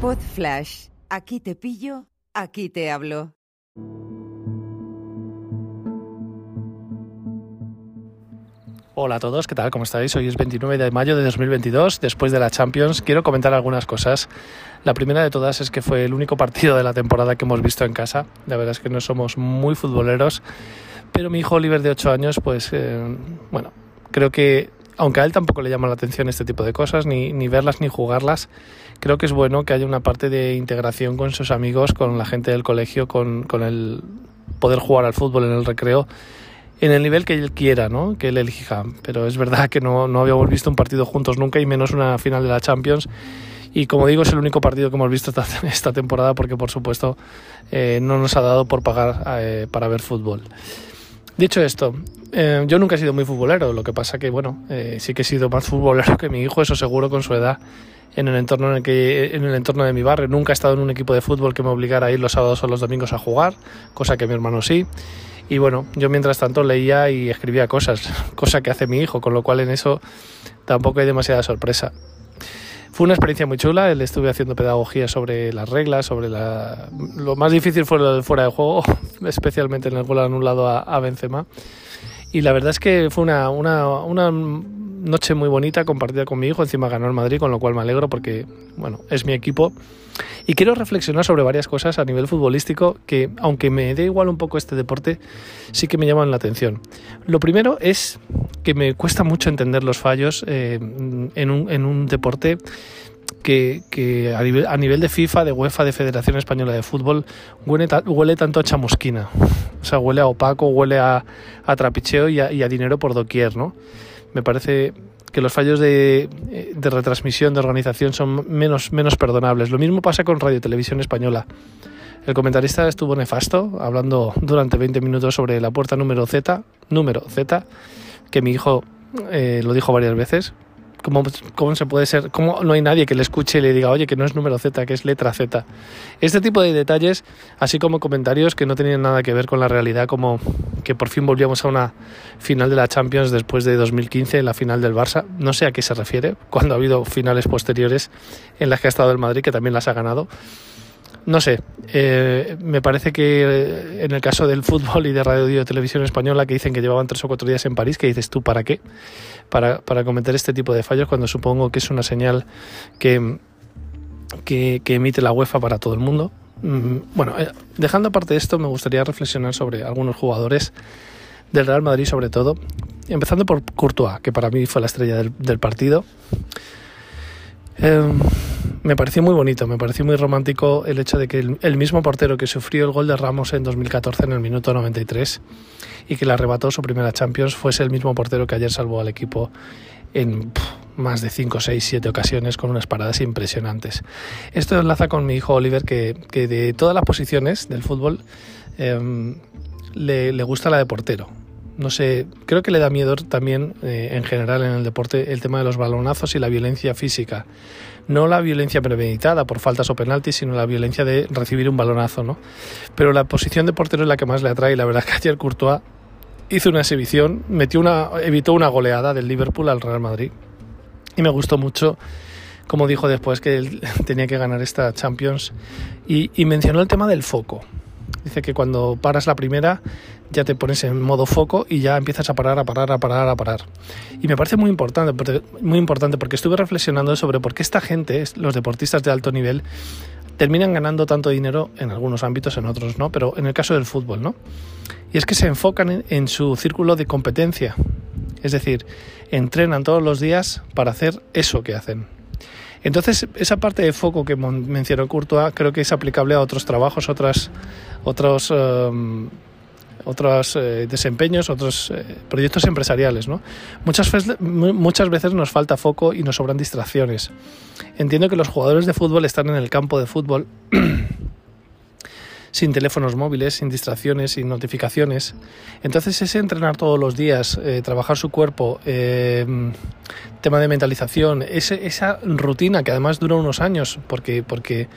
Pod Flash. Aquí te pillo, aquí te hablo. Hola a todos, ¿qué tal? ¿Cómo estáis? Hoy es 29 de mayo de 2022, después de la Champions. Quiero comentar algunas cosas. La primera de todas es que fue el único partido de la temporada que hemos visto en casa. La verdad es que no somos muy futboleros, pero mi hijo Oliver de 8 años, pues eh, bueno, creo que aunque a él tampoco le llama la atención este tipo de cosas, ni, ni verlas ni jugarlas, creo que es bueno que haya una parte de integración con sus amigos, con la gente del colegio, con, con el poder jugar al fútbol en el recreo en el nivel que él quiera, ¿no? que él elija. Pero es verdad que no, no habíamos visto un partido juntos nunca y menos una final de la Champions. Y como digo, es el único partido que hemos visto esta, temporada porque, por supuesto, eh, no nos ha dado por pagar eh, para ver fútbol. Dicho esto, eh, yo nunca he sido muy futbolero, lo que pasa que, bueno, eh, sí que he sido más futbolero que mi hijo, eso seguro, con su edad, en el entorno en el que en el entorno de mi barrio. Nunca he estado en un equipo de fútbol que me obligara a ir los sábados o los domingos a jugar, cosa que mi hermano sí. Y bueno, yo mientras tanto leía y escribía cosas, cosa que hace mi hijo, con lo cual en eso tampoco hay demasiada sorpresa. Fue una experiencia muy chula, le estuve haciendo pedagogía sobre las reglas, sobre la... Lo más difícil fue lo del fuera de juego, especialmente en el gol anulado a, a Benzema. Y la verdad es que fue una, una, una noche muy bonita compartida con mi hijo. Encima ganó el Madrid, con lo cual me alegro porque, bueno, es mi equipo. Y quiero reflexionar sobre varias cosas a nivel futbolístico que, aunque me dé igual un poco este deporte, sí que me llaman la atención. Lo primero es que me cuesta mucho entender los fallos eh, en, un, en un deporte que, a, nivel, de FIFA, de UEFA, de Federación Española de Fútbol, huele, tanto a chamusquina. O sea, huele a opaco, huele a, a trapicheo y a, y a, dinero por doquier, ¿no? Me parece que los fallos de, de, retransmisión, de organización, son menos, menos perdonables. Lo mismo pasa con Radio Televisión Española. El comentarista estuvo nefasto, hablando durante 20 minutos sobre la puerta número Z, número Z, que mi hijo eh, lo dijo varias veces, ¿Cómo, ¿Cómo, se puede ser? ¿Cómo no hay nadie que le escuche y le diga, oye, que no es número Z, que es letra Z? Este tipo de detalles, así como comentarios que no tenían nada que ver con la realidad, como que por fin volvíamos a una final de la Champions después de 2015, la final del Barça. No sé a qué se refiere, cuando ha habido finales posteriores en las que ha estado el Madrid, que también las ha ganado. No sé, eh, me parece que en el caso del fútbol y de radio y televisión española que dicen que llevaban tres o cuatro días en París, que dices tú, ¿para qué? Para, para cometer este tipo de fallos cuando supongo que es una señal que, que, emite la UEFA para todo el mundo. Bueno, eh, dejando aparte esto, me gustaría reflexionar sobre algunos jugadores del Real Madrid sobre todo, empezando por Courtois, que para mí fue la estrella del, del partido. Eh, me pareció muy bonito, me pareció muy romántico el hecho de que el, mismo portero que sufrió el gol de Ramos en 2014 en el minuto 93 y que le arrebató su primera Champions fuese el mismo portero que ayer salvó al equipo en más de 5, 6, 7 ocasiones con unas paradas impresionantes. Esto enlaza con mi hijo Oliver que, de todas las posiciones del fútbol le, le gusta la de portero no sé, creo que le da miedo también eh, en general en el deporte el tema de los balonazos y la violencia física. No la violencia premeditada por faltas o penaltis, sino la violencia de recibir un balonazo, ¿no? Pero la posición de portero es la que más le atrae. La verdad que ayer Courtois hizo una exhibición, metió una, evitó una goleada del Liverpool al Real Madrid. Y me gustó mucho como dijo después que él tenía que ganar esta Champions y mencionó el tema del foco. Dice que cuando paras la primera ya te pones en modo foco y ya empiezas a parar, a parar, a parar, a parar. Y me parece muy importante, muy importante porque estuve reflexionando sobre por qué esta gente, los deportistas de alto nivel, terminan ganando tanto dinero en algunos ámbitos, en otros no, pero en el caso del fútbol, ¿no? Y es que se enfocan en, en su círculo de competencia. Es decir, entrenan todos los días para hacer eso que hacen. Entonces, esa parte de foco que mencionó Courtois creo que es aplicable a otros trabajos, otras, otros, um, otros eh, desempeños, otros eh, proyectos empresariales. ¿no? Muchas, veces nos falta foco y nos sobran distracciones. Entiendo que los jugadores de fútbol están en el campo de fútbol sin teléfonos móviles, sin distracciones, sin notificaciones. Entonces ese entrenar todos los días, eh, trabajar su cuerpo, eh, tema de mentalización, ese, esa rutina que además dura unos años porque, porque,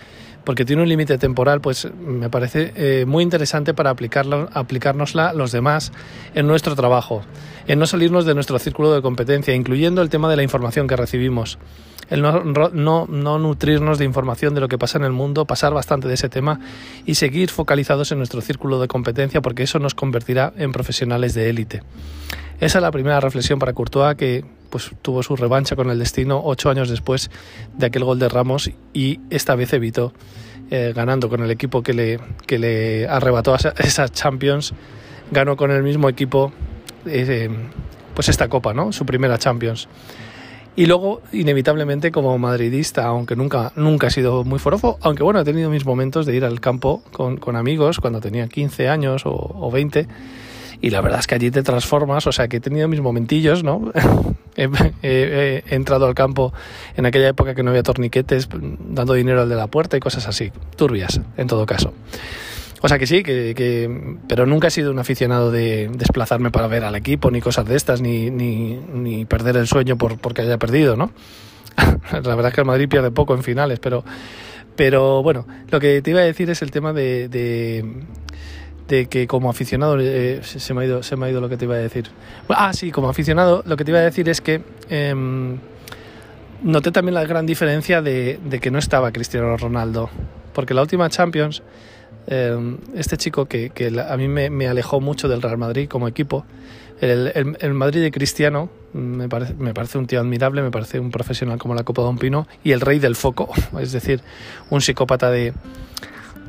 porque tiene un límite temporal, pues me parece eh, muy interesante para aplicarlo, aplicárnosla los demás en nuestro trabajo, en no salirnos de nuestro círculo de competencia, incluyendo el tema de la información que recibimos. El no, no, nutrirnos de información de lo que pasa en el mundo, pasar bastante de ese tema y seguir focalizados en nuestro círculo de competencia porque eso nos convertirá en profesionales de élite. Esa es la primera reflexión para Courtois que pues, tuvo su revancha con el destino ocho años después de aquel gol de Ramos y esta vez evitó eh, ganando con el equipo que le, que le arrebató a esas Champions, ganó con el mismo equipo eh, pues esta copa, ¿no? Su primera Champions. Y luego, inevitablemente, como madridista, aunque nunca, nunca he sido muy forofo, aunque bueno, he tenido mis momentos de ir al campo con, con amigos cuando tenía 15 años o, o, 20, y la verdad es que allí te transformas, o sea, que he tenido mis momentillos, ¿no? he, entrado al campo en aquella época que no había torniquetes, dando dinero al de la puerta y cosas así, turbias, en todo caso. O sea que sí, que, que, pero nunca he sido un aficionado de desplazarme para ver al equipo, ni cosas de estas, ni, ni, perder el sueño por, porque haya perdido, ¿no? La verdad es que el Madrid pierde poco en finales, pero, pero bueno, lo que te iba a decir es el tema de, de, que como aficionado, eh, se, me ha ido, se me ha ido lo que te iba a decir. Ah, sí, como aficionado, lo que te iba a decir es que... Eh, noté también la gran diferencia de que no estaba Cristiano Ronaldo, porque la última Champions eh, este chico que, a mí me, alejó mucho del Real Madrid como equipo. El, Madrid de Cristiano me parece, me parece, un tío admirable, me parece un profesional como la Copa de un Pino y el rey del foco, es decir, un psicópata de,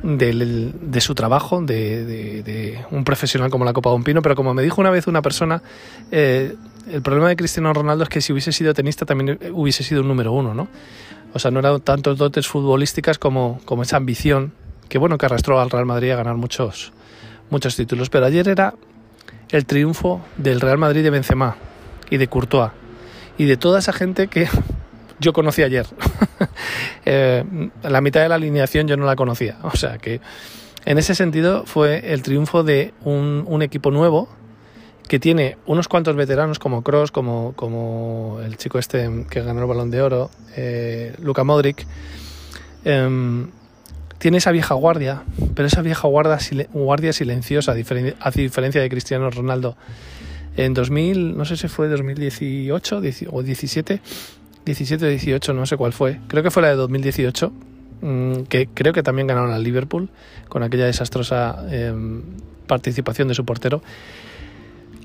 de, su trabajo, de, un profesional como la Copa de un Pino, pero como me dijo una vez una persona, eh, el problema de Cristiano Ronaldo es que si hubiese sido tenista también hubiese sido un número uno, ¿no? O sea, no eran tantos dotes futbolísticas como esa ambición que bueno que arrastró al Real Madrid a ganar muchos, muchos títulos. Pero ayer era el triunfo del Real Madrid de Benzema y de Courtois y de toda esa gente que yo conocí ayer. eh, la mitad de la alineación yo no la conocía. O sea que en ese sentido fue el triunfo de un, equipo nuevo que tiene unos cuantos veteranos como Cross, como, como el chico este que ganó el balón de oro, eh, Luka Modric. Eh, tiene esa vieja guardia, pero esa vieja guardia, guardia silenciosa, a diferencia de Cristiano Ronaldo. En 2000, no sé si fue 2018 o 17, 17 o 18, no sé cuál fue. Creo que fue la de 2018, mm, que creo que también ganaron al Liverpool con aquella desastrosa eh, participación de su portero.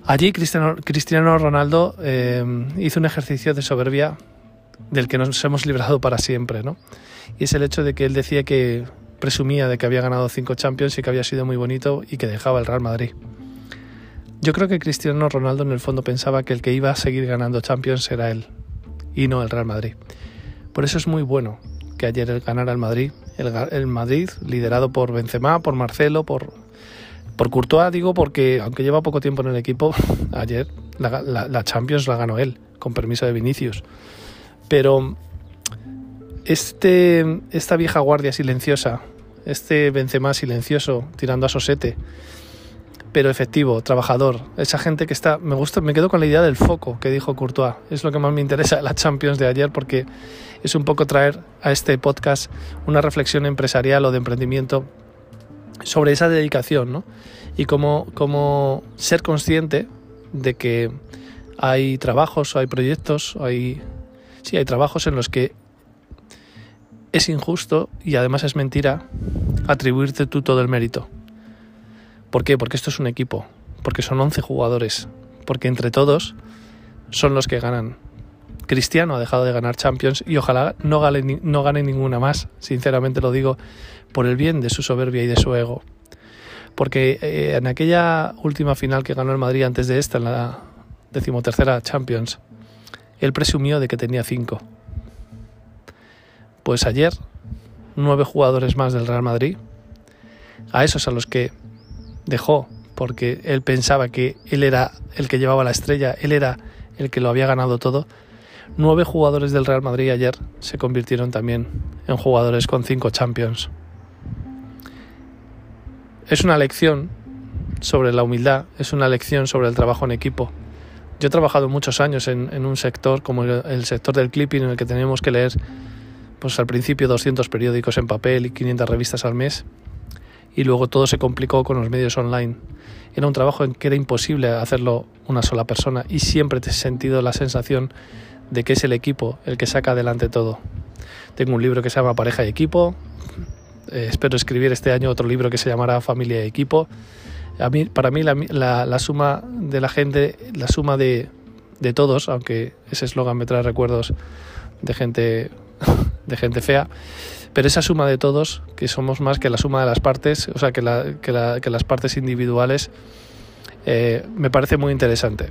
Allí Cristiano, Ronaldo eh, hizo un ejercicio de soberbia del que nos hemos librado para siempre, ¿no? Y es el hecho de que él decía que presumía de que había ganado cinco Champions y que había sido muy bonito y que dejaba el Real Madrid. Yo creo que Cristiano Ronaldo en el fondo pensaba que el que iba a seguir ganando Champions era él y no el Real Madrid. Por eso es muy bueno que ayer ganara el Madrid, el, Madrid liderado por Benzema, por Marcelo, por, por Courtois, digo porque aunque lleva poco tiempo en el equipo, ayer la Champions la ganó él, con permiso de Vinicius. Pero este, esta vieja guardia silenciosa, este Benzema silencioso tirando a sosete, pero efectivo, trabajador, esa gente que está, me gusta, me quedo con la idea del foco que dijo Courtois, es lo que más me interesa de la Champions de ayer porque es un poco traer a este podcast una reflexión empresarial o de emprendimiento sobre esa dedicación, ¿no? Y cómo, cómo ser consciente de que hay trabajos, hay proyectos, hay sí, hay trabajos en los que es injusto y además es mentira atribuirte tú todo el mérito. ¿Por qué? Porque esto es un equipo, porque son 11 jugadores, porque entre todos son los que ganan. Cristiano ha dejado de ganar Champions y ojalá no gane, ninguna más, sinceramente lo digo, por el bien de su soberbia y de su ego. Porque eh, en aquella última final que ganó el Madrid antes de esta, en la decimotercera Champions, él presumió de que tenía cinco pues ayer, nueve jugadores más del Real Madrid, a esos a los que dejó, porque él pensaba que él era el que llevaba la estrella, él era el que lo había ganado todo, nueve jugadores del Real Madrid ayer se convirtieron también en jugadores con cinco Champions. Es una lección sobre la humildad, es una lección sobre el trabajo en equipo. Yo he trabajado muchos años en, un sector como el sector del clipping en el que tenemos que leer pues al principio 200 periódicos en papel y 500 revistas al mes y luego todo se complicó con los medios online. Era un trabajo en que era imposible hacerlo una sola persona y siempre he sentido la sensación de que es el equipo el que saca adelante todo. Tengo un libro que se llama Pareja y Equipo. Eh, espero escribir este año otro libro que se llamará Familia y Equipo. A mí, para mí la, suma de la gente, la suma de, de todos, aunque ese eslogan me trae recuerdos de gente, de gente fea, pero esa suma de todos, que somos más que la suma de las partes, o sea, que, las partes individuales, eh, me parece muy interesante.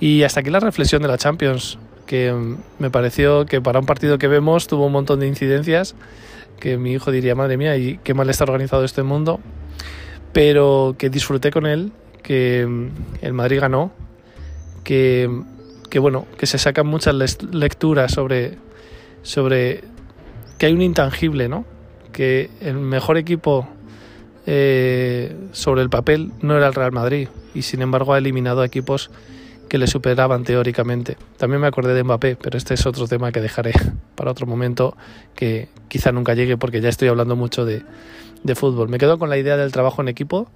Y hasta aquí la reflexión de la Champions, que me pareció que para un partido que vemos tuvo un montón de incidencias, que mi hijo diría, madre mía, y qué mal está organizado este mundo, pero que disfruté con él, que el Madrid ganó, que bueno, que se sacan muchas lecturas sobre, sobre que hay un intangible, ¿no? Que el mejor equipo eh, sobre el papel no era el Real Madrid y sin embargo ha eliminado equipos que le superaban teóricamente. También me acordé de Mbappé, pero este es otro tema que dejaré para otro momento que quizá nunca llegue porque ya estoy hablando mucho de, de fútbol. Me quedo con la idea del trabajo en equipo,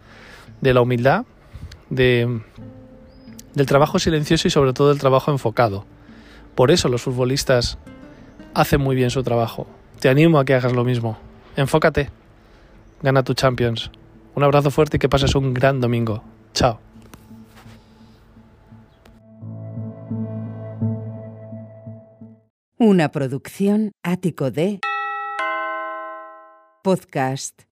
de la humildad, de, del trabajo silencioso y sobre todo del trabajo enfocado. Por eso los futbolistas hacen muy bien su trabajo. Te animo a que hagas lo mismo. Enfócate. Gana tu Champions. Un abrazo fuerte y que pases un gran domingo. Chao. Una producción ático de podcast